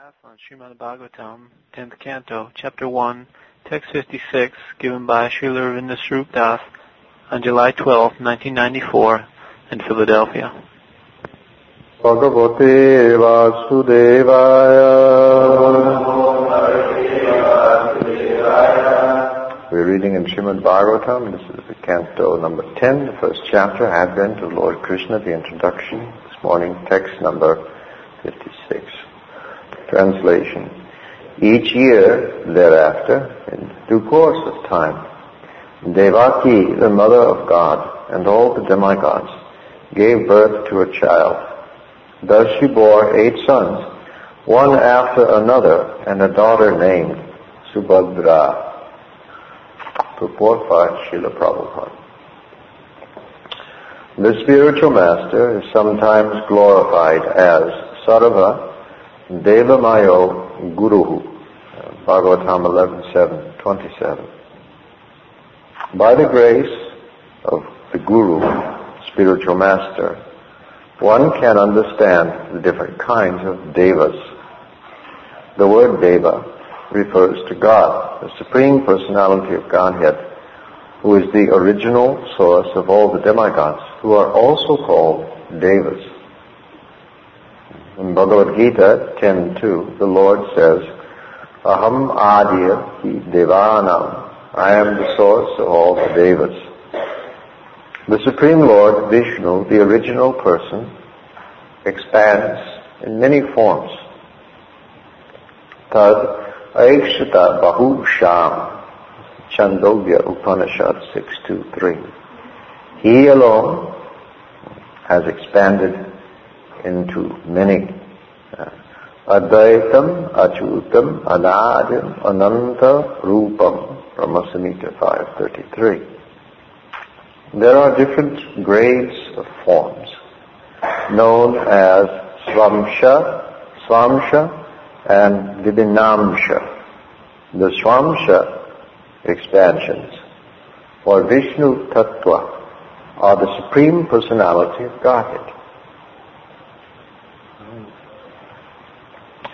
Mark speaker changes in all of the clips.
Speaker 1: On Srimad Bhagavatam, 10th Canto, Chapter 1, Text 56, given by Srila Ravindra Swarup Das on July 12, 1994, in Philadelphia.
Speaker 2: Bhagavate Vasudevaya. We're reading in Srimad Bhagavatam. This is the canto number 10, the first chapter, Advent of Lord Krishna, the introduction. This morning, text number 56. Translation. Each year thereafter, in due course of time, Devaki, the mother of God, and all the demigods, gave birth to a child. Thus she bore eight sons, one after another, and a daughter named Subhadra. Purport by Prabhupada. The spiritual master is sometimes glorified as Sarva Devamayo Guruhu, Bhagavatam 11.7, 27. By the grace of the Guru, spiritual master, one can understand the different kinds of devas. The word deva refers to God, the Supreme Personality of Godhead, who is the original source of all the demigods, who are also called devas. In Bhagavad Gita 10.2, the Lord says, Aham Adya Devanam. I am the source of all the devas. The Supreme Lord, Vishnu, the original person, expands in many forms. Tad Aikshata Bahu Syam, Chandogya Upanishad 623. He alone has expanded into many. Uh, Advaitam, Achyutam, Anadim, Ananta, Rupam, Brahmasamhita 533. There are different grades of forms known as Swamsha, Swamsha, and Vibhinamsha. The Swamsha expansions or Vishnu Tattva are the Supreme Personality of Godhead.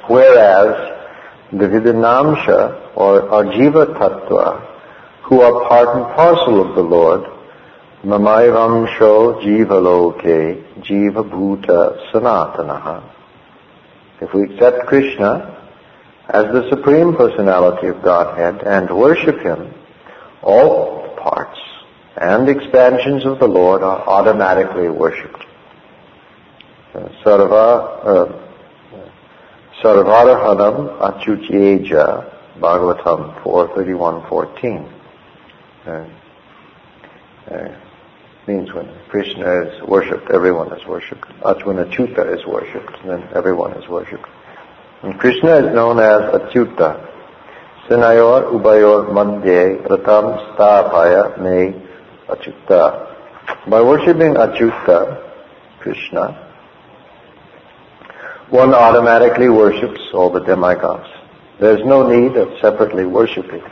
Speaker 2: Whereas the Vibhinamsha or Ajiva Tattva, who are part and parcel of the Lord, Mamayvamsho Jiva Loke Jiva Bhuta Sanatanaha. If we accept Krishna as the Supreme Personality of Godhead and worship Him, all parts and expansions of the Lord are automatically worshipped. Uh, Sarva, uh, Sarvarhanam Achyutejya, Bhagavatam 4.31.14. Uh, uh, means when Krishna is worshipped, everyone is worshipped. When Achyuta is worshipped, then everyone is worshipped. And Krishna is known as Achyuta. Senayor Ubhayor Madhye Ratham Sthapaya Me Achyuta. By worshipping Achyuta, Krishna, one automatically worships all the demigods. There's no need of separately worshipping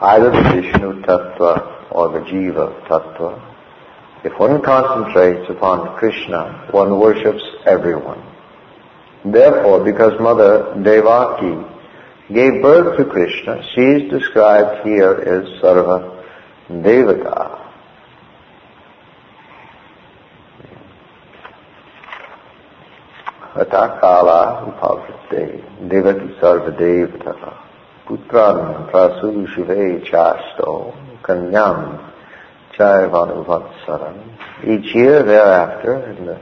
Speaker 2: either the Vishnu Tattva or the Jiva Tattva. If one concentrates upon Krishna, one worships everyone. Therefore, because Mother Devaki gave birth to Krishna, she is described here as Sarva Devata. Atakala upavate devaki sarvadevata putran prasushve chasto kanyam chaivanuvatsaram. Each year thereafter, in the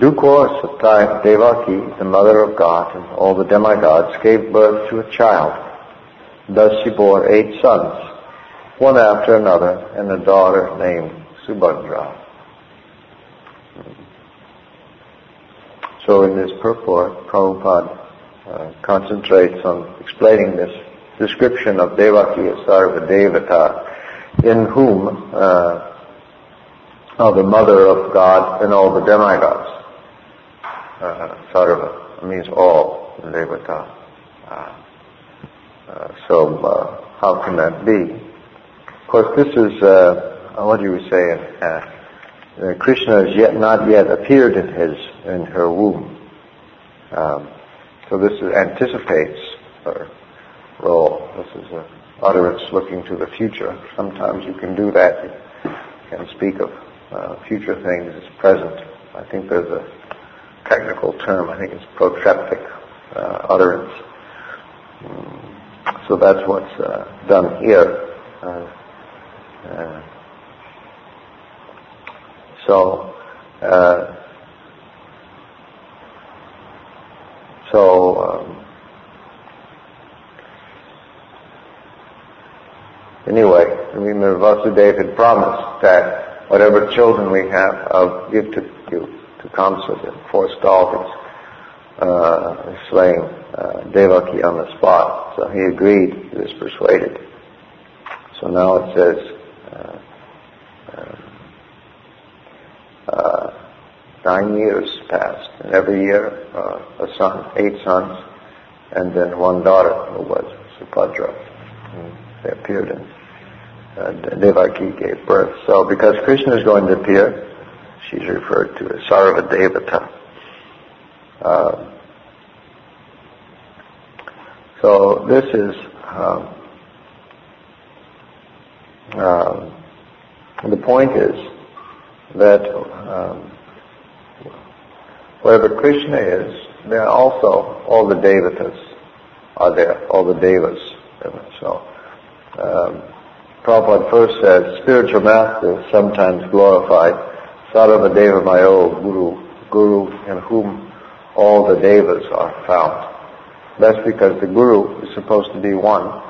Speaker 2: due course of time, Devaki, the mother of God and all the demigods, gave birth to a child. Thus she bore eight sons, one after another, and a daughter named Subhadra. So in this purport, Prabhupada uh, concentrates on explaining this description of Devaki as Sarva Devata, in whom uh, are the mother of God and all the demigods. Uh, Sarva means all, Devata. Uh, uh, so uh, how can that be? Of course, this is, what do you say, uh, Krishna has yet not yet appeared in his in her womb. Um, So this anticipates her role. This is an utterance looking to the future. Sometimes you can do that. You can speak of uh, future things as present. I think there's a technical term. I think it's protreptic uh, utterance. Mm. So that's what's uh, done here. So, uh, so um, anyway, I mean, the Vasudeva had promised that whatever children we have, I'll give to you to Kamsa and forestall his uh, slaying uh, Devaki on the spot. So he agreed. He was persuaded. So now it says. Uh, uh, nine years passed, and every year uh, a son, eight sons, and then one daughter who was Subhadra. They appeared in uh, Devaki gave birth. So because Krishna is going to appear, she's referred to as Sarvadevata. Uh, so this is um, uh, the point is that um, wherever Krishna is, there are also all the devatas are there, all the devas. So um, Prabhupada first said, spiritual master sometimes glorified, Sarvadeva Mayo Guru, Guru in whom all the devas are found. That's because the Guru is supposed to be one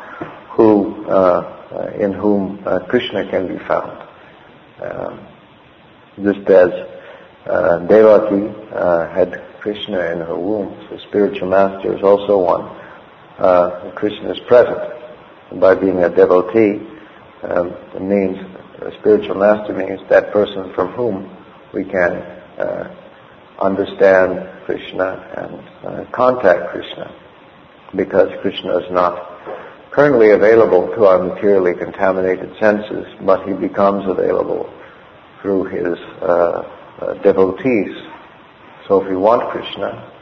Speaker 2: who, uh, in whom uh, Krishna can be found. Um, just as uh, Devaki uh, had Krishna in her womb, so spiritual master is also one. Uh, Krishna is present. And by being a devotee, um, it means a spiritual master means that person from whom we can uh, understand Krishna and uh, contact Krishna, because Krishna is not currently available to our materially contaminated senses, but he becomes available through his uh, uh, devotees. So if we want Krishna,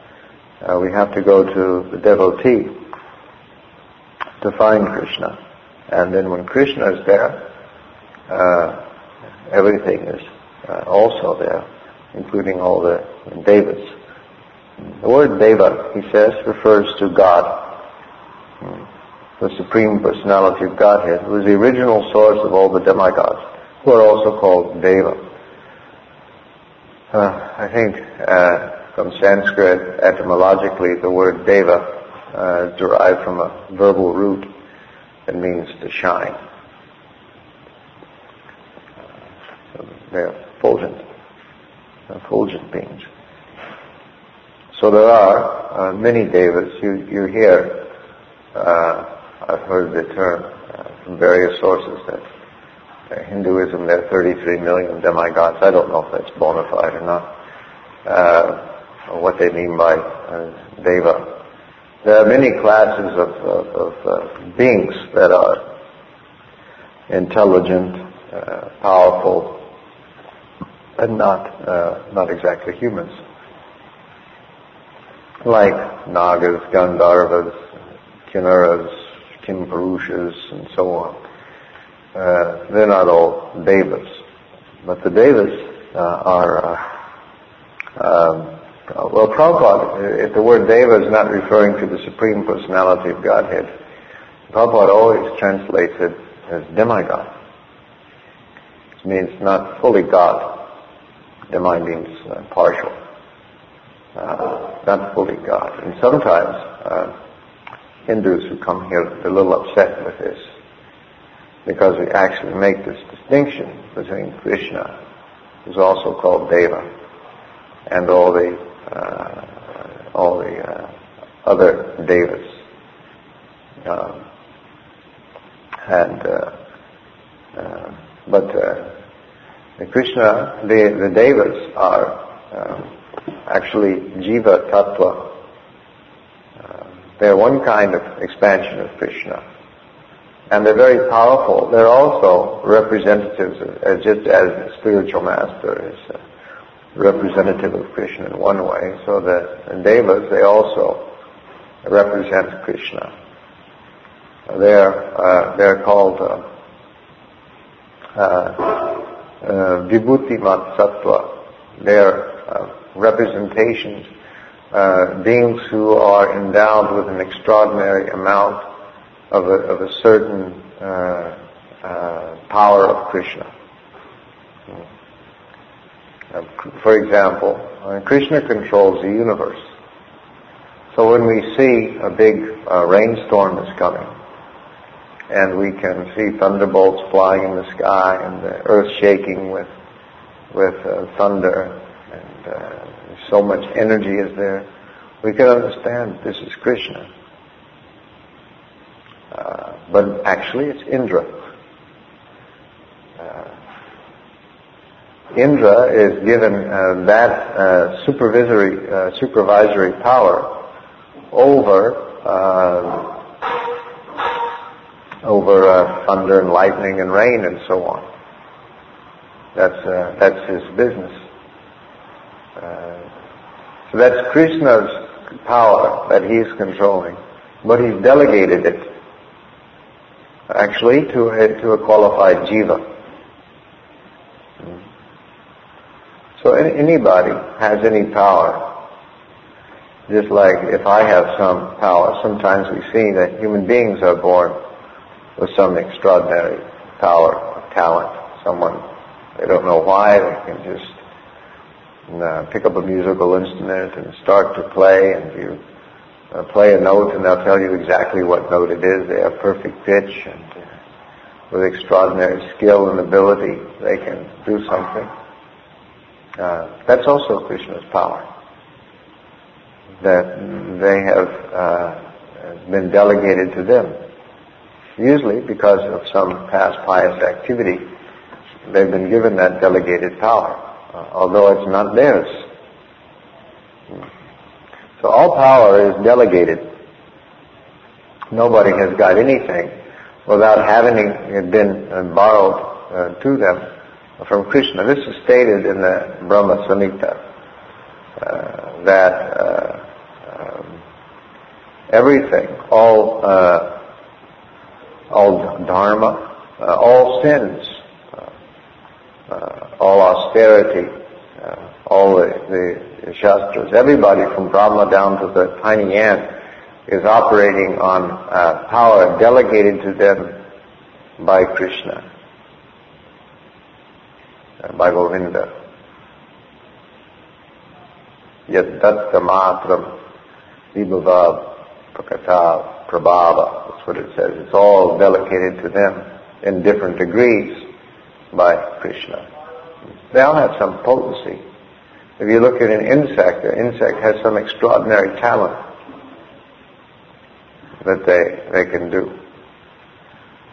Speaker 2: uh, we have to go to the devotee to find Krishna. And then when Krishna is there, uh, everything is uh, also there, including all the devas. The word deva, he says, refers to God, the Supreme Personality of Godhead, who is the original source of all the demigods who are also called Deva. Uh, I think uh, from Sanskrit, etymologically, the word Deva uh, is derived from a verbal root that means to shine. So they're fulgent, they're fulgent beings. So there are uh, many devas. You, you hear, uh, I've heard the term uh, from various sources that Hinduism, there are 33 million demigods. I don't know if that's bona fide or not, uh, or what they mean by uh, deva. There are many classes of, of, of uh, beings that are intelligent, uh, powerful, and not uh, not exactly humans, like nagas, gandharvas, kinnaras, kimpurushas, and so on uh, they're not all devas, but the devas uh, are. Uh, um, well, Prabhupada, if the word deva is not referring to the Supreme Personality of Godhead, Prabhupada always translates it as demigod. It means not fully God. Demi means uh, partial. Uh, not fully God. And sometimes uh, Hindus who come here, they're a little upset with this because we actually make this distinction between Krishna, who's also called Deva, and all the uh, all the uh, other Devas. Um, and uh, uh but uh, the Krishna, the, the Devas are um, actually Jiva Tattva. Uh, they're one kind of expansion of Krishna and they're very powerful. They're also representatives, of, just as the spiritual master is a representative of Krishna in one way. So the Devas, they also represent Krishna. They're, uh, they're called uh, uh, uh Vibhuti. They're uh, representations, uh, beings who are endowed with an extraordinary amount of a, of a certain power of Krishna. For example, Krishna controls the universe. So when we see a big uh, rainstorm is coming, and we can see thunderbolts flying in the sky and the earth shaking with with uh, thunder, and uh, so much energy is there, we can understand this is Krishna. Uh, but actually, it's Indra. Uh, Indra is given uh, that supervisory supervisory power over uh, over uh, thunder and lightning and rain and so on. That's uh, that's his business. Uh, so that's Krishna's power that he's controlling, but he's delegated it actually to a, to a qualified jiva. So anybody has any power just like if I have some power, sometimes we see that human beings are born with some extraordinary power or talent. Someone, they don't know why, they can just uh, pick up a musical instrument and start to play and you uh, play a note and they'll tell you exactly what note it is. They have perfect pitch and uh, with extraordinary skill and ability they can do something. Uh, that's also Krishna's power that they have uh, been delegated to them. Usually because of some past pious activity, they've been given that delegated power, uh, although it's not theirs. So all power is delegated. Nobody has got anything without having it been uh, borrowed uh, to them from Krishna. This is stated in the Brahma Samhita. Uh, that uh, everything, all uh, all dharma, uh, all sins, all austerity, all the, the, shastras, everybody from Brahma down to the tiny ant is operating on uh, power delegated to them by Krishna, by Govinda. Yad datta matram vibhavav prakata, prabhava, that's what it says. It's all delegated to them in different degrees by Krishna. They all have some potency. If you look at an insect, an insect has some extraordinary talent that they, they can do.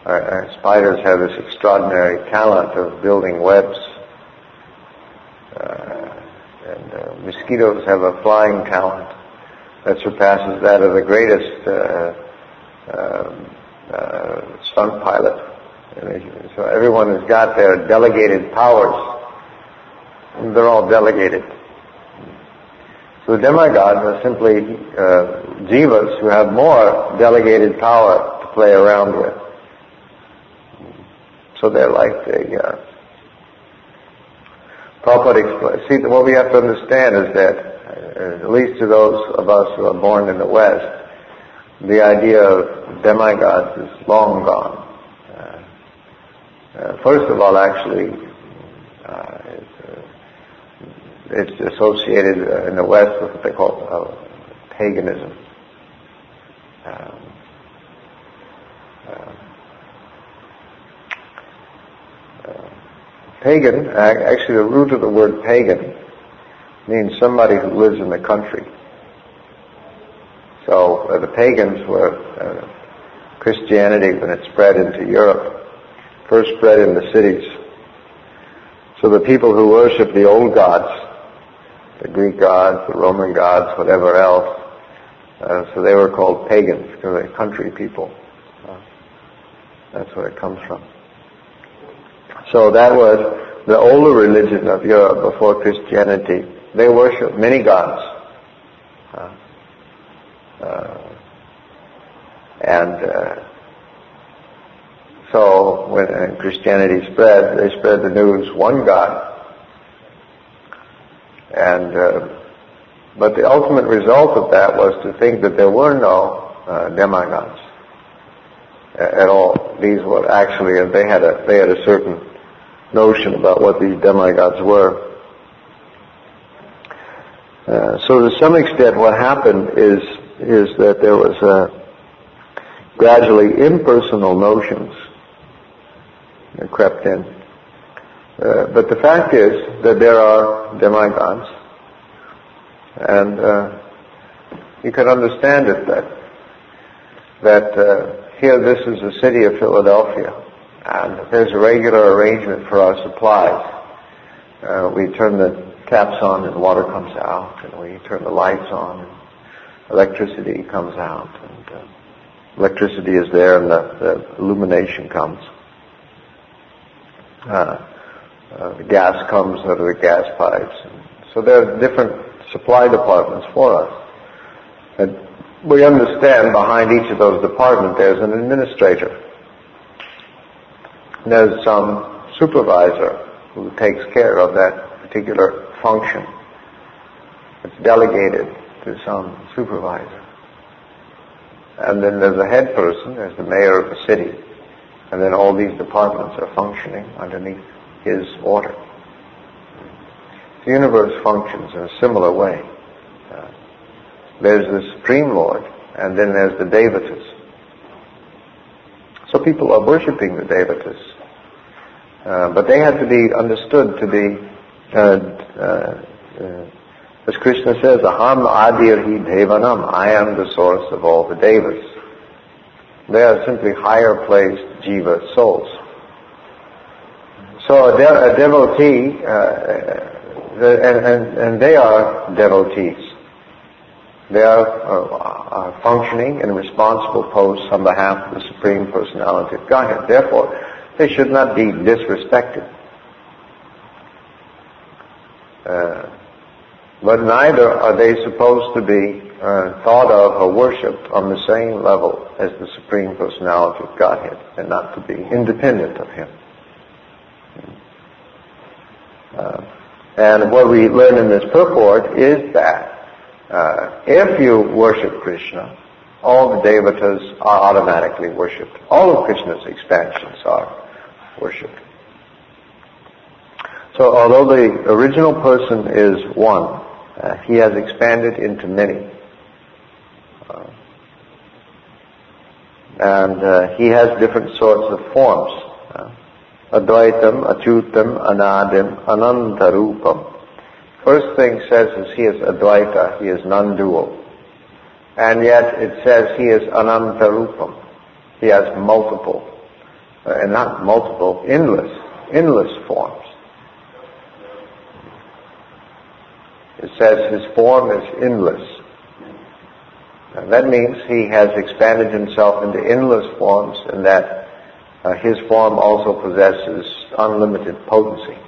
Speaker 2: Our, our spiders have this extraordinary talent of building webs. Uh, and uh, mosquitoes have a flying talent that surpasses that of the greatest uh, uh, uh, stunt pilot. So everyone has got their delegated powers. And they're all delegated. So the demigods are simply uh, jivas who have more delegated power to play around with. So they're like the uh, Prabhupada See, what we have to understand is that at least to those of us who are born in the West, the idea of demigods is long gone. Uh, uh, first of all, actually, uh, it's, uh, it's, associated uh, in the West with what they call uh, paganism. Um, pagan, actually the root of the word pagan means somebody who lives in the country. So uh, the pagans were uh, Christianity when it spread into Europe, first spread in the cities. So the people who worship the old gods, the Greek gods, the Roman gods, whatever else, uh, so they were called pagans because they're country people. Uh, that's where it comes from. So that was the older religion of Europe before Christianity they worshiped many gods. Uh, uh, And uh, so when uh, Christianity spread, they spread the news, one God. And, uh, but the ultimate result of that was to think that there were no uh, demigods at all. These were actually, and they had a, they had a certain notion about what these demigods were. Uh, so to some extent what happened is, is that there was uh, gradually impersonal notions that crept in. Uh, but the fact is that there are demigods, and uh, you can understand it that that uh, here this is the city of Philadelphia, and there's a regular arrangement for our supplies. Uh, we turn the taps on and water comes out, and we turn the lights on and electricity comes out, and uh, electricity is there and the, the illumination comes. Uh, gas comes out of the gas pipes. So there are different supply departments for us. And we understand behind each of those departments there's an administrator. There's some supervisor who takes care of that particular function. It's delegated to some supervisor. And then there's a head person, there's the mayor of the city, and then all these departments are functioning underneath his order. The universe functions in a similar way. Uh, there's the Supreme Lord, and then there's the Devatas. So people are worshipping the Devatas. Uh, but they have to be understood to be uh, uh, uh, as Krishna says, Aham Adirhi Devanam, I am the source of all the devas. They are simply higher placed jiva souls. So a, de- a devotee, uh, the, and, and, and, they are devotees. They are, uh, are functioning in responsible posts on behalf of the Supreme Personality of Godhead. Therefore, they should not be disrespected. Uh, but neither are they supposed to be uh, thought of or worshipped on the same level as the Supreme Personality of Godhead, and not to be independent of Him. Uh, and what we learn in this purport is that uh, if you worship Krishna, all the devatas are automatically worshipped. All of Krishna's expansions are worshipped. So although the original person is one, uh, he has expanded into many. Uh, and uh, he has different sorts of forms. Advaitam, Achyutam, Anadim, Anantarupam. First thing says is he is Advaita, he is non-dual. And yet it says he is Anantarupam. He has multiple, uh, and not multiple, endless, endless forms. It says his form is endless. And that means he has expanded himself into endless forms and that uh, his form also possesses unlimited potency,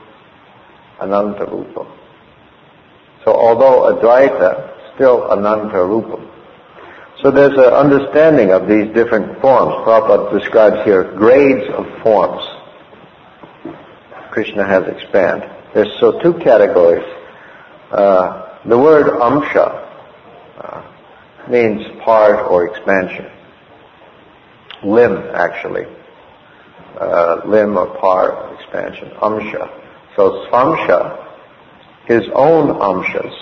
Speaker 2: ananta rupa. So although Advaita, still ananta rupa. So there's an understanding of these different forms. Prabhupada describes here grades of forms. Krishna has expanded. There's so two categories uh, the word amsha uh, means part or expansion. Limb, actually. Uh, limb or part, expansion. Amsha. So svamsha, his own amshas.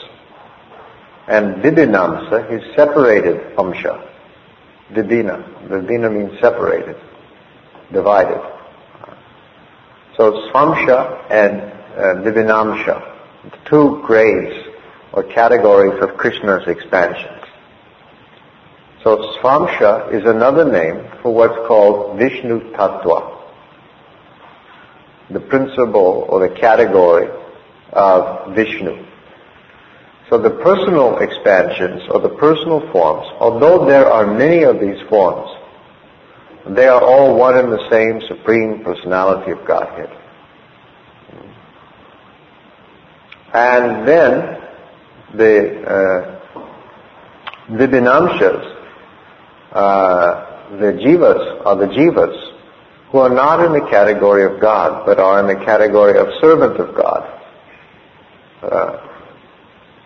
Speaker 2: And vibhinamsa, his separated amsha. Dibina. Dibina means separated, divided. So svamsha and uh, vibhinamsha two grades or categories of Krishna's expansions. So Svamsha is another name for what's called Vishnu Tattva, the principle or the category of Vishnu. So the personal expansions or the personal forms, although there are many of these forms, they are all one and the same Supreme Personality of Godhead. And then the uh, Vibhinamshas, uh, the jivas are the jivas who are not in the category of God, but are in the category of servant of God. Uh,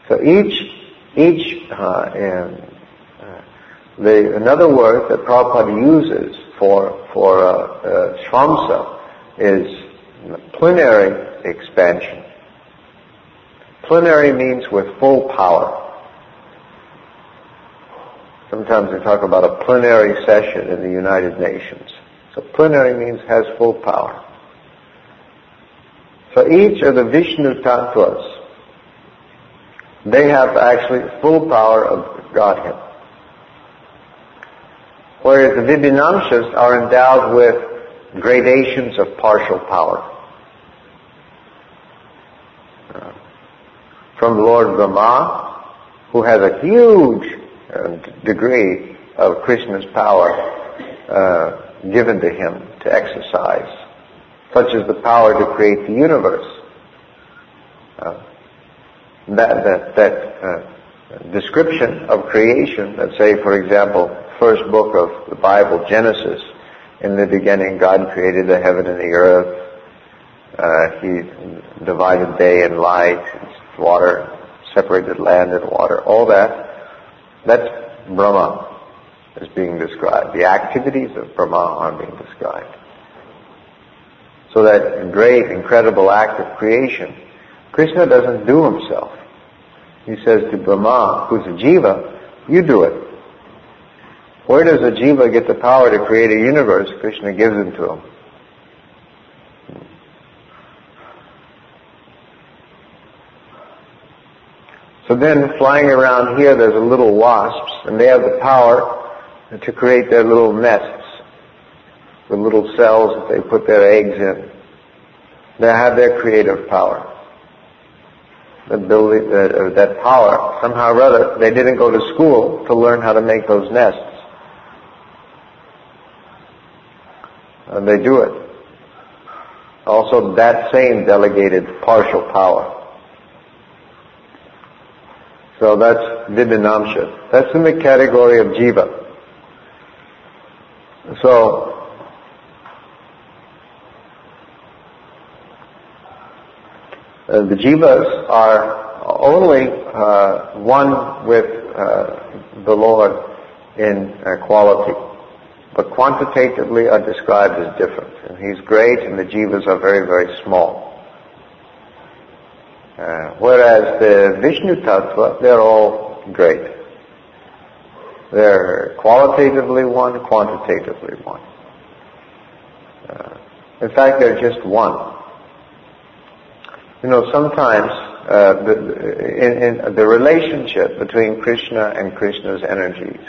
Speaker 2: so each, each, uh, in, uh, the, another word that Prabhupada uses for, for uh, uh, shvamsa is plenary expansion. Plenary means with full power. Sometimes we talk about a plenary session in the United Nations. So plenary means has full power. So each of the Vishnu Tattvas, they have actually full power of Godhead. Whereas the Vibhinamshas are endowed with gradations of partial power. From Lord Brahma, who has a huge uh, degree of Krishna's power uh, given to him to exercise, such as the power to create the universe. Uh, that that that uh, description of creation, let's say, for example, first book of the Bible, Genesis. In the beginning, God created the heaven and the earth. Uh, he divided day and light, water, separated land and water. All that that's Brahma is being described. The activities of Brahma are being described. So that great, incredible act of creation, Krishna doesn't do himself. He says to Brahma, who's a jiva, you do it. Where does a jiva get the power to create a universe? Krishna gives it to him. So then flying around here, there's a little wasps, and they have the power to create their little nests, the little cells that they put their eggs in. They have their creative power. That, building, uh, that power, somehow or other, they didn't go to school to learn how to make those nests. And they do it. Also, that same delegated partial power. So that's Vibhinamsha. That's in the category of jiva. So, uh, the jivas are only uh, one with uh, the Lord in uh, quality, but quantitatively are described as different. And He's great, and the jivas are very, very small. Uh, whereas the Vishnu Tattva, they're all great. They're qualitatively one, quantitatively one. Uh, in fact, they're just one. You know, sometimes uh, the, in, in the relationship between Krishna and Krishna's energies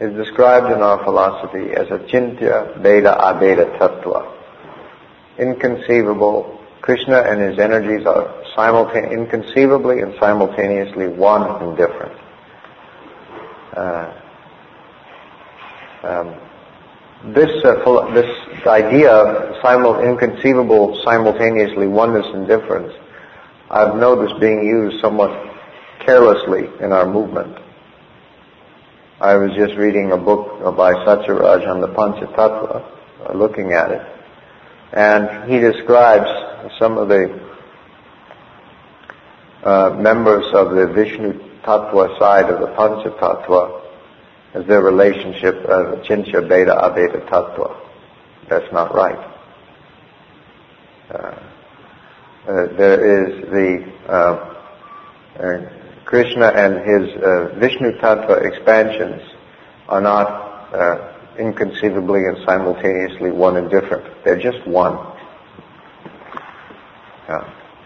Speaker 2: is described in our philosophy as a chintya bheda abheda tattva. Inconceivable. Krishna and his energies are simultane- inconceivably and simultaneously one and different. Uh, um, this uh, this idea of simul- inconceivable simultaneously oneness and difference, I've noticed being used somewhat carelessly in our movement. I was just reading a book by Satyaraj on the Panchatattva, uh, looking at it, and he describes some of the uh, members of the Vishnu Tattva side of the Pancha Tattva as their relationship of uh, Chintya Bheda Abheda Tattva. That's not right. Uh, uh, there is the uh, uh, Krishna and his Vishnu Tattva expansions are not inconceivably and simultaneously one and different. They're just one.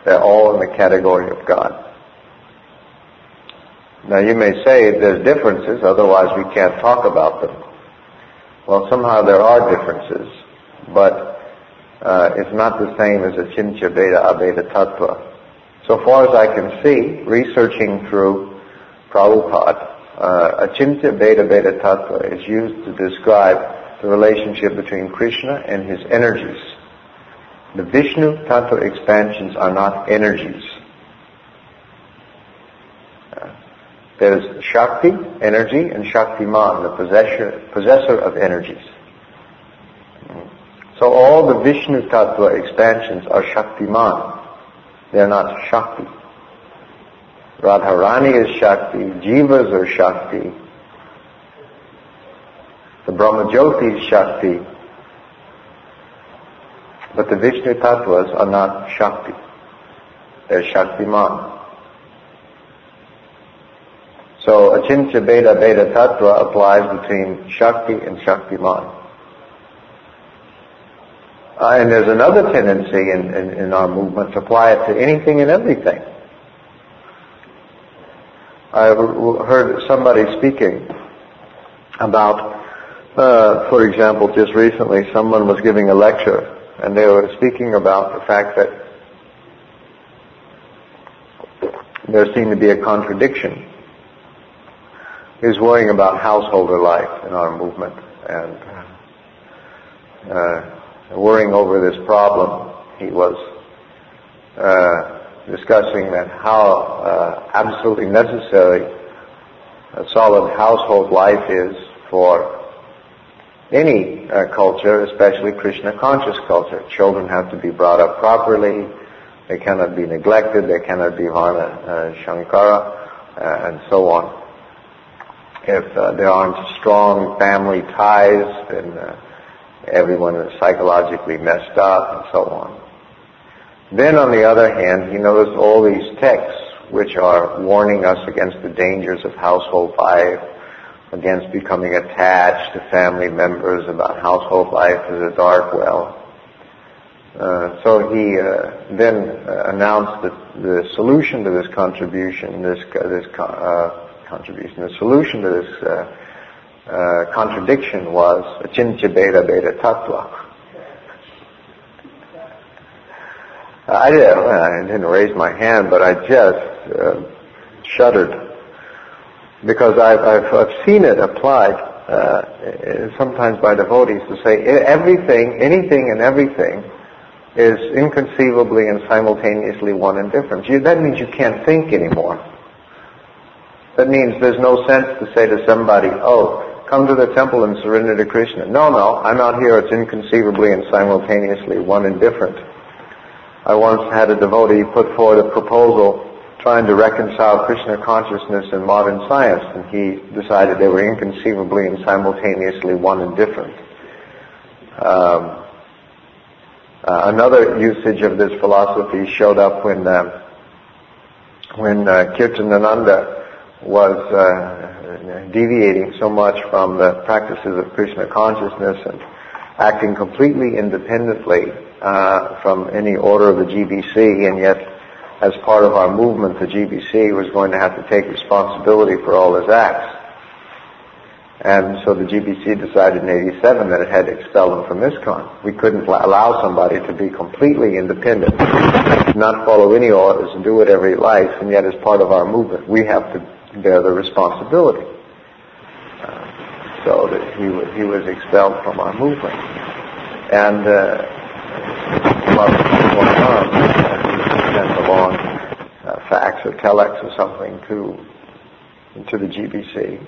Speaker 2: They're all in the category of God. Now you may say there's differences, otherwise we can't talk about them. Well, somehow there are differences, but uh, it's not the same as a Chintya Bheda Abheda Tattva. So far as I can see, researching through Prabhupada, uh, Achintya Bheda Bheda Tattva is used to describe the relationship between Krishna and his energies. The Vishnu Tattva expansions are not energies. There's Shakti, energy, and Shaktiman, the possessor, possessor of energies. So all the Vishnu Tattva expansions are Shaktiman. They're not Shakti. Radharani is Shakti, Jivas are Shakti, the Brahmajyoti is Shakti, but the Vishnu Tattvas are not Shakti. They're Shaktiman. So Achintya Bheda Bheda Tattva applies between Shakti and Shaktiman. Uh, and there's another tendency in, in, in, our movement to apply it to anything and everything. I heard somebody speaking about, uh, for example, just recently someone was giving a lecture and they were speaking about the fact that there seemed to be a contradiction. Was worrying about householder life in our movement and uh, worrying over this problem, he was uh, discussing that how uh, absolutely necessary a solid household life is for any uh, culture, especially Krishna conscious culture. Children have to be brought up properly. They cannot be neglected. They cannot be Varna uh, Shankara, uh, and so on. If uh, there aren't strong family ties, then uh, everyone is psychologically messed up and so on. Then on the other hand, he noticed all these texts which are warning us against the dangers of household life, against becoming attached to family members, about household life as a dark well. Uh, so he uh, then announced that the solution to this contribution, this this uh, contribution, the solution to this uh, uh, contradiction was achintya bheda bheda tattva. I, did, I didn't raise my hand, but I just uh, shuddered because I've, I've, I've seen it applied uh, sometimes by devotees to say everything, anything and everything is inconceivably and simultaneously one and different. That means you can't think anymore. That means there's no sense to say to somebody, oh, come to the temple and surrender to Krishna. No, no, I'm out here. It's inconceivably and simultaneously one and different. I once had a devotee put forward a proposal trying to reconcile Krishna consciousness and modern science, and he decided they were inconceivably and simultaneously one and different. Um, uh, another usage of this philosophy showed up when uh, when uh, Kirtanananda was uh, deviating so much from the practices of Krishna consciousness and acting completely independently uh, from any order of the GBC, and yet as part of our movement, the GBC was going to have to take responsibility for all his acts. And so the GBC decided in 87 that it had to expel him from ISKCON. We couldn't allow somebody to be completely independent, not follow any orders and do whatever he likes, and yet as part of our movement, we have to bear the responsibility. Uh, so that he was, he was expelled from our movement. And uh, sent along uh, fax or telex or something to to the GBC.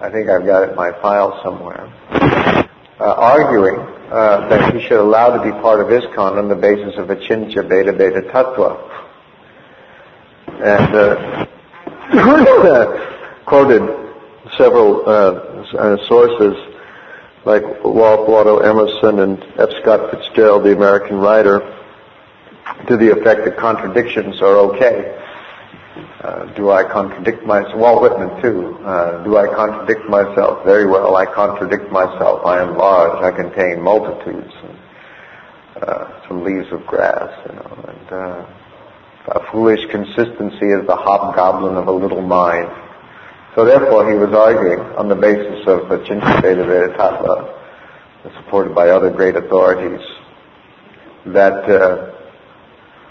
Speaker 2: I think I've got it in my file somewhere. Uh, arguing uh, that he should allow to be part of ISKCON on the basis of achintya bheda bheda tattva. And uh, quoted several uh, uh, sources like Walt Waldo Emerson and F. Scott Fitzgerald, the American writer, to the effect that contradictions are okay. Uh, do I contradict myself? Walt Whitman too. Uh, do I contradict myself? Very well, I contradict myself. I am large. I contain multitudes. And, uh, some leaves of grass, you know, and uh, a foolish consistency is the hobgoblin of a little mind. So therefore he was arguing on the basis of the Chintabeda Vedatata, supported by other great authorities, that uh,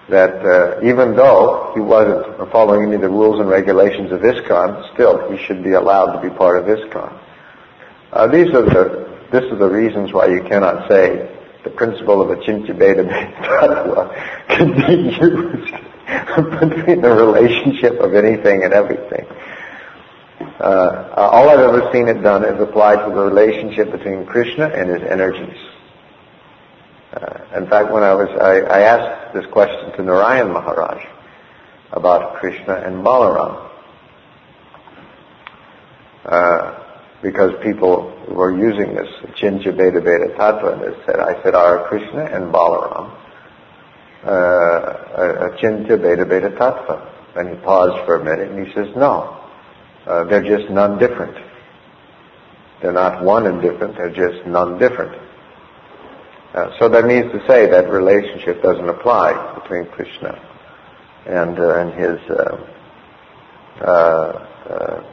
Speaker 2: that uh, even though he wasn't following any of the rules and regulations of ISKCON, still he should be allowed to be part of ISKCON. Uh, these are the this is the reasons why you cannot say the principle of Achintya Bheda Tattva can be used between the relationship of anything and everything. uh, all I've ever seen it done is applied to the relationship between Krishna and his energies. Uh, in fact, when I was, I, I, asked this question to Narayan Maharaj about Krishna and Balaram. Uh, because people were using this Chintya Bheda Bheda Tattva, and they said, I said, are Krishna and Balaram uh, Achintya Bheda Bheda Tattva? And he paused for a minute, and he says, no, uh, they're just none different. They're not one and different, they're just none different. Uh, so that means to say that relationship doesn't apply between Krishna and, uh, and his uh, uh,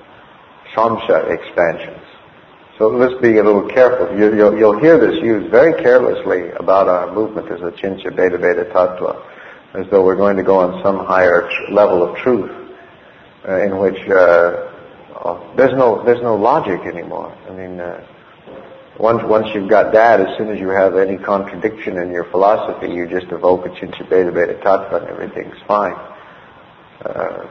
Speaker 2: samsa expansions. Let's be a little careful. You, will you'll hear this used very carelessly about our movement as Achintya Bheda Bheda Tattva, as though we're going to go on some higher tr- level of truth uh, in which uh, oh, there's no there's no logic anymore. I mean, uh, once once you've got that, as soon as you have any contradiction in your philosophy, you just evoke Achintya Bheda Bheda Tattva and everything's fine. Uh,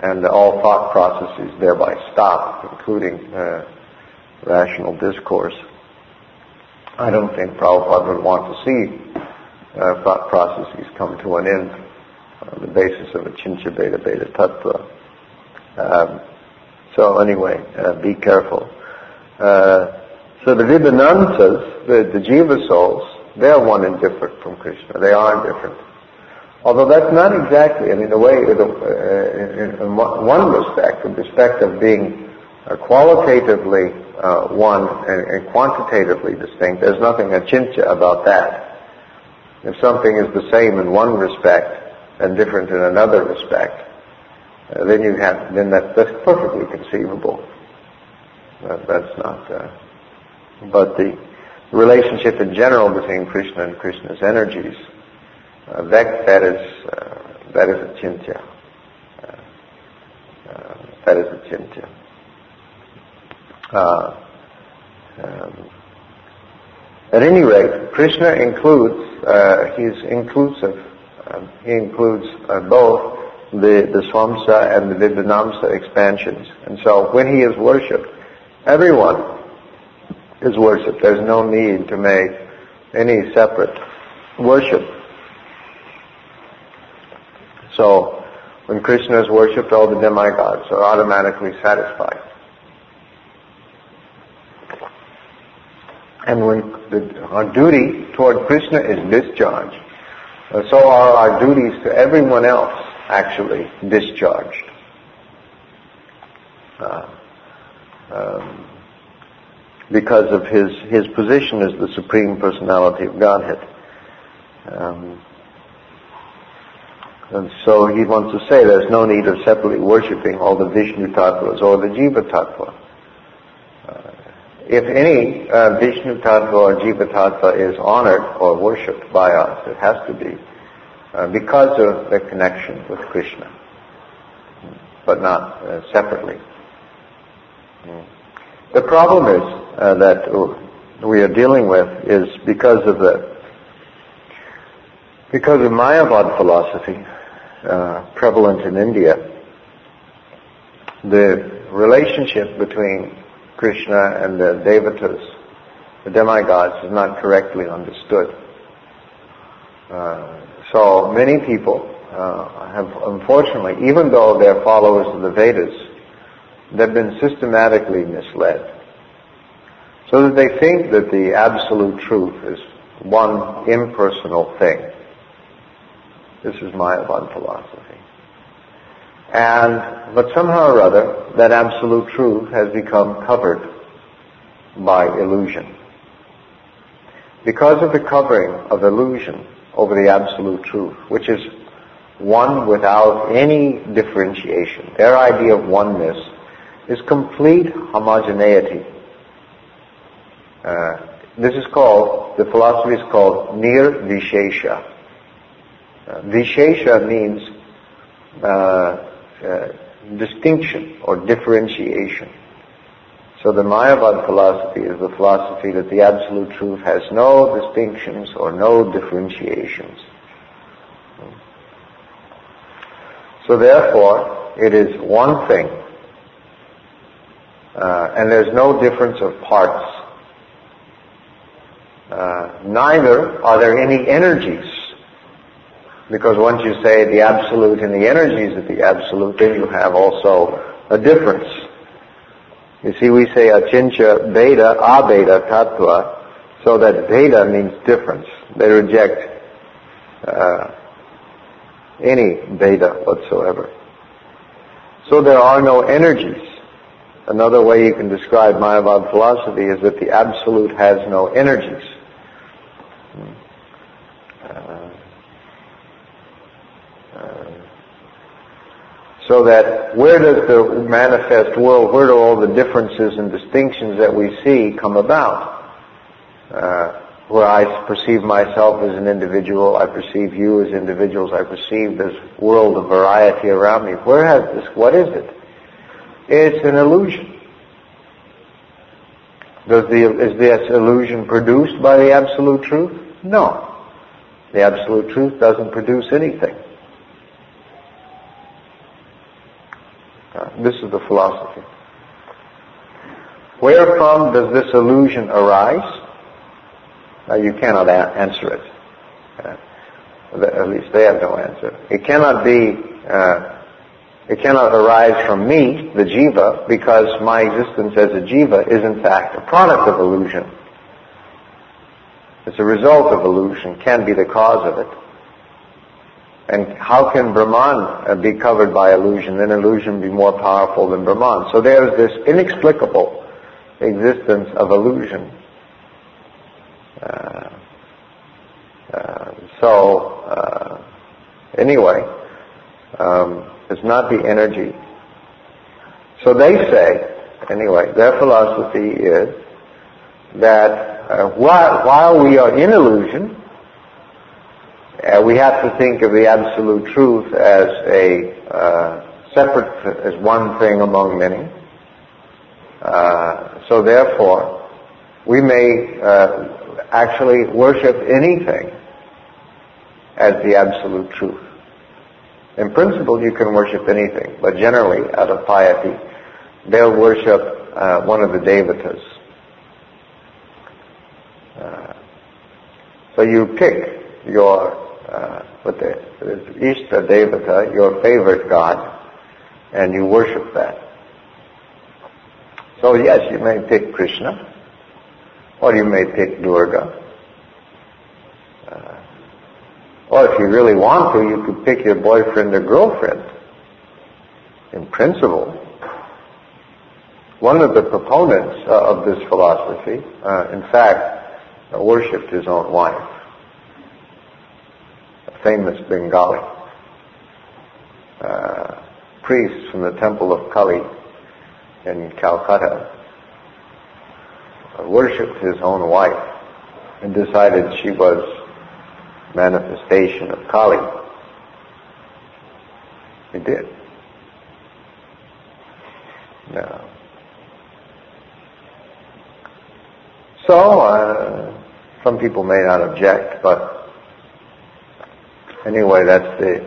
Speaker 2: and all thought processes thereby stop, including uh, rational discourse. I don't think Prabhupada would want to see uh, thought processes come to an end on the basis of Achintya Bheda Bheda Tattva. Um, so anyway, uh, be careful. Uh, so the Vibhinamsas, the, the Jiva souls, they're one and different from Krishna. They are different. Although that's not exactly, I mean, the way, the, uh, in, in one respect, with respect of being uh, qualitatively uh, one and, and, quantitatively distinct, there's nothing achintya about that. If something is the same in one respect and different in another respect, uh, then you have, then that, that's perfectly conceivable. That, that's not, uh, but the relationship in general between Krishna and Krishna's energies uh, that that is uh, that is achintya. Uh, that is a chintya. Um, at any rate, Krishna includes, uh, he's inclusive. Um, he includes uh, both the, the Swamsa and the Vibhinamsa expansions. And so when he is worshipped, everyone is worshipped. There's no need to make any separate worship so when Krishna is worshipped, all the demigods are automatically satisfied. And when the, our duty toward Krishna is discharged, uh, so are our duties to everyone else actually discharged. Uh, um, because of his, his position as the Supreme Personality of Godhead. Um, and so he wants to say there's no need of separately worshipping all the Vishnu Tattvas or the Jiva Tattva. If any uh, Vishnu Tattva or Jiva Tattva is honored or worshipped by us, it has to be uh, because of the connection with Krishna, but not uh, separately. Mm. The problem is uh, that we are dealing with is because of the because of Mayavad philosophy, uh, prevalent in India, the relationship between Krishna and the devatas, the demigods, is not correctly understood. Uh, so many people uh, have, unfortunately, even though they're followers of the Vedas, they've been systematically misled. So that they think that the absolute truth is one impersonal thing. This is Mayavad philosophy. And, but somehow or other, that absolute truth has become covered by illusion. Because of the covering of illusion over the absolute truth, which is one without any differentiation. Their idea of oneness is complete homogeneity. Uh, this is called, the philosophy is called nirvishesha. Vishesha means uh, uh, distinction or differentiation. So the Mayavad philosophy is the philosophy that the absolute truth has no distinctions or no differentiations. So therefore, it is one thing. Uh, and there's no difference of parts. Uh, neither are there any energies. Because once you say the absolute and the energies of the absolute, then you have also a difference. You see, we say achintya bheda, abheda tattva, so that bheda means difference. They reject uh, any bheda whatsoever. So there are no energies. Another way you can describe Mayavad philosophy is that the absolute has no energies. Uh, uh, so that where does the manifest world, where do all the differences and distinctions that we see come about? Uh, where I perceive myself as an individual, I perceive you as individuals, I perceive this world of variety around me. Where has this, what is it? It's an illusion. Does the, is this illusion produced by the absolute truth? No. The absolute truth doesn't produce anything. Uh, this is the philosophy. Wherefrom does this illusion arise? Uh, you cannot a- answer it. Uh, at least they have no answer. It cannot be, uh, it cannot arise from me, the jiva, because my existence as a jiva is in fact a product of illusion. It's a result of illusion, can be the cause of it. And how can Brahman uh, be covered by illusion? Then illusion be more powerful than Brahman. So there's this inexplicable existence of illusion uh, uh, so, uh, anyway, um, it's not the energy. So they say, anyway, their philosophy is that uh, while, while we are in illusion, uh, we have to think of the absolute truth as a uh, separate, as one thing among many. so therefore, we may actually worship anything as the absolute truth. In principle, you can worship anything, but generally, out of piety, they'll worship uh, one of the devatas. Uh, so you pick your uh, what the Ishta Devata, your favorite god, and you worship that. So yes, you may pick Krishna, or you may pick Durga. Uh, or if you really want to, you could pick your boyfriend or girlfriend. In principle. One of the proponents uh, of this philosophy, uh, in fact, uh, worshipped his own wife. Famous Bengali uh, priest from the temple of Kali in Calcutta worshipped his own wife and decided she was manifestation of Kali. He did. No. So, uh, some people may not object, but anyway, that's the,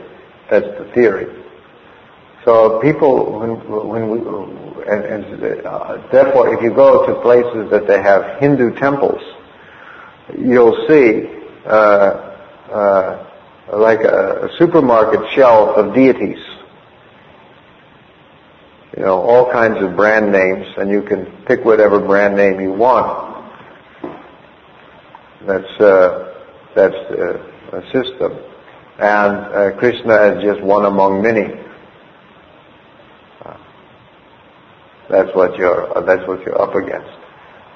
Speaker 2: that's the theory. So people, when, when we, and, and uh, therefore if you go to places that they have Hindu temples, you'll see uh, uh, like a, a supermarket shelf of deities. You know, all kinds of brand names, and you can pick whatever brand name you want. That's uh, that's uh, a system, and uh, Krishna is just one among many. That's what you're, that's what you're up against.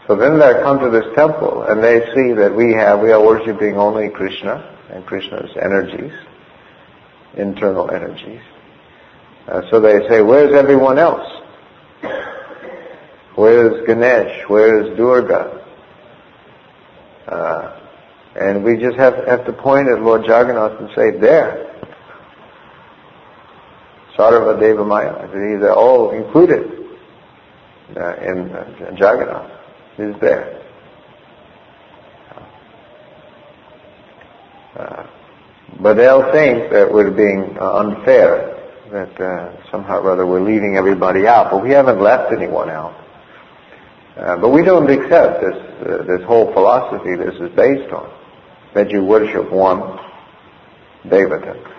Speaker 2: So then they come to this temple and they see that we have, we are worshipping only Krishna and Krishna's energies, internal energies. Uh, so they say, where's everyone else? Where's Ganesh? Where's Durga? Uh, and we just have, have to point at Lord Jagannath and say, there. Sarva Deva Maya. These are all included uh, in uh, Jagannath is there. Uh, but they'll think that we're being uh, unfair, that uh, somehow or other we're leaving everybody out, but we haven't left anyone out. Uh, but we don't accept this, uh, this whole philosophy this is based on, that you worship one Devata.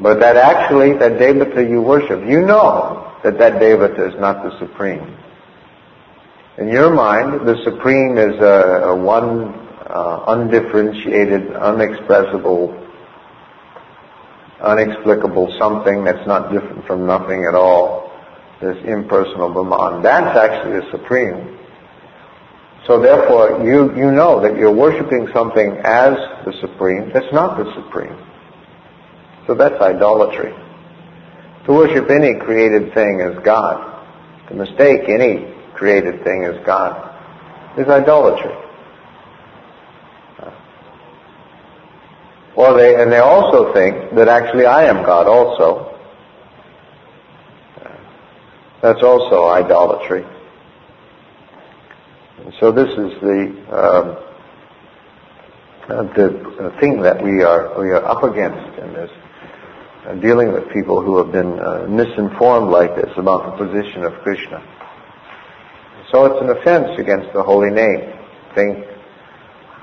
Speaker 2: But that actually, that Devata you worship, you know that that Devata is not the Supreme. In your mind, the Supreme is a, a one uh, undifferentiated, unexpressible, unexplicable something that's not different from nothing at all, this impersonal Brahman. That's actually the Supreme. So therefore, you, you know that you're worshiping something as the Supreme that's not the Supreme. So that's idolatry. To worship any created thing as God, to mistake any created thing as God, is idolatry. Or they, and they also think that actually I am God also. That's also idolatry. So this is the um, uh, the thing that we are we are up against in this, uh, dealing with people who have been uh, misinformed like this about the position of Krishna. So it's an offense against the holy name. Think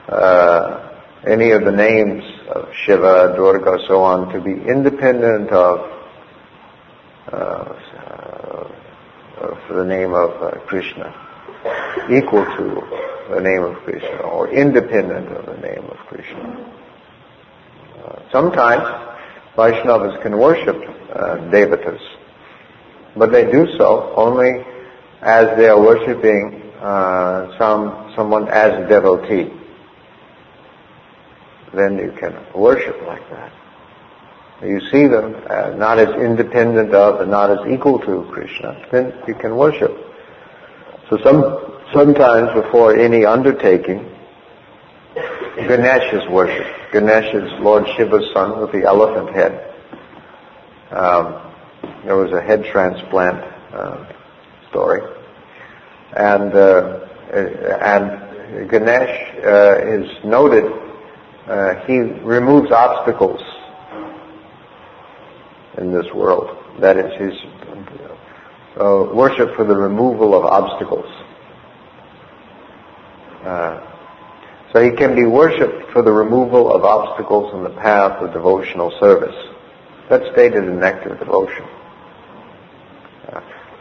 Speaker 2: uh, any of the names of Shiva, Durga, so on, to be independent of, uh, of the name of uh, Krishna, equal to the name of Krishna, or independent of the name of Krishna. Uh, sometimes Vaishnavas can worship uh, devatas, but they do so only as they are worshipping uh, some someone as a devotee then you can worship like that. You see them uh, not as independent of and not as equal to Krishna, then you can worship. So some, sometimes before any undertaking, Ganesh is worshipped. Ganesh is Lord Shiva's son with the elephant head. Um, there was a head transplant uh, story, and uh, and Ganesh uh, is noted uh, he removes obstacles in this world. That is his uh, worship for the removal of obstacles. Uh, so he can be worshipped for the removal of obstacles in the path of devotional service. That's stated in Nectar Devotion.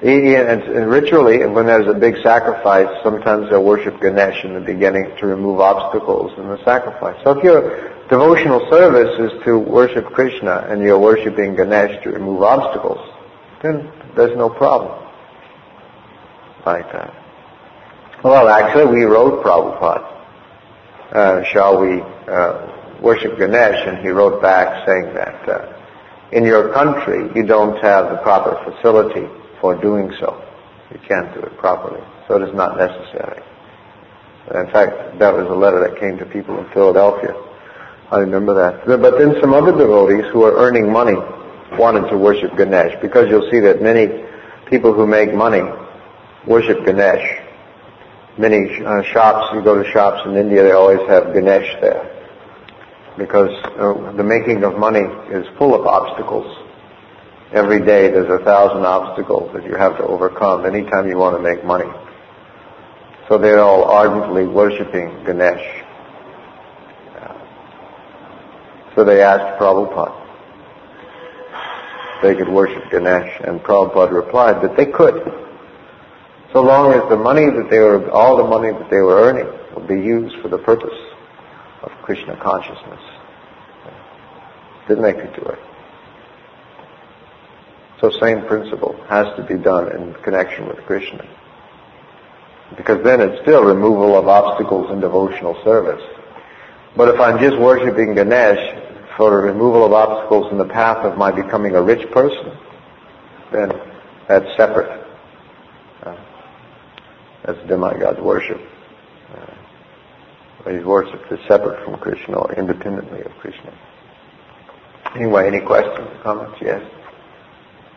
Speaker 2: And, and ritually, when there's a big sacrifice, sometimes they'll worship Ganesh in the beginning to remove obstacles in the sacrifice. So if your devotional service is to worship Krishna and you're worshiping Ganesh to remove obstacles, then there's no problem like that. Well, actually, we wrote Prabhupada. Uh, shall we uh, worship Ganesh? And he wrote back saying that uh, in your country you don't have the proper facility for doing so. You can't do it properly. So it is not necessary. In fact, that was a letter that came to people in Philadelphia. I remember that. But then some other devotees who are earning money wanted to worship Ganesh because you'll see that many people who make money worship Ganesh. Many uh, shops, you go to shops in India, they always have Ganesh there because uh, the making of money is full of obstacles. Every day there's a thousand obstacles that you have to overcome anytime you want to make money. So they're all ardently worshiping Ganesh. So they asked Prabhupada they could worship Ganesh, and Prabhupada replied that they could. So long as the money that they were, all the money that they were earning would be used for the purpose of Krishna consciousness. Then they could do it. So same principle has to be done in connection with Krishna. Because then it's still removal of obstacles in devotional service. But if I'm just worshiping Ganesh for the removal of obstacles in the path of my becoming a rich person, then that's separate. Uh, that's demigod worship. Uh, worship is separate from Krishna or independently of Krishna. Anyway, any questions, comments? Yes?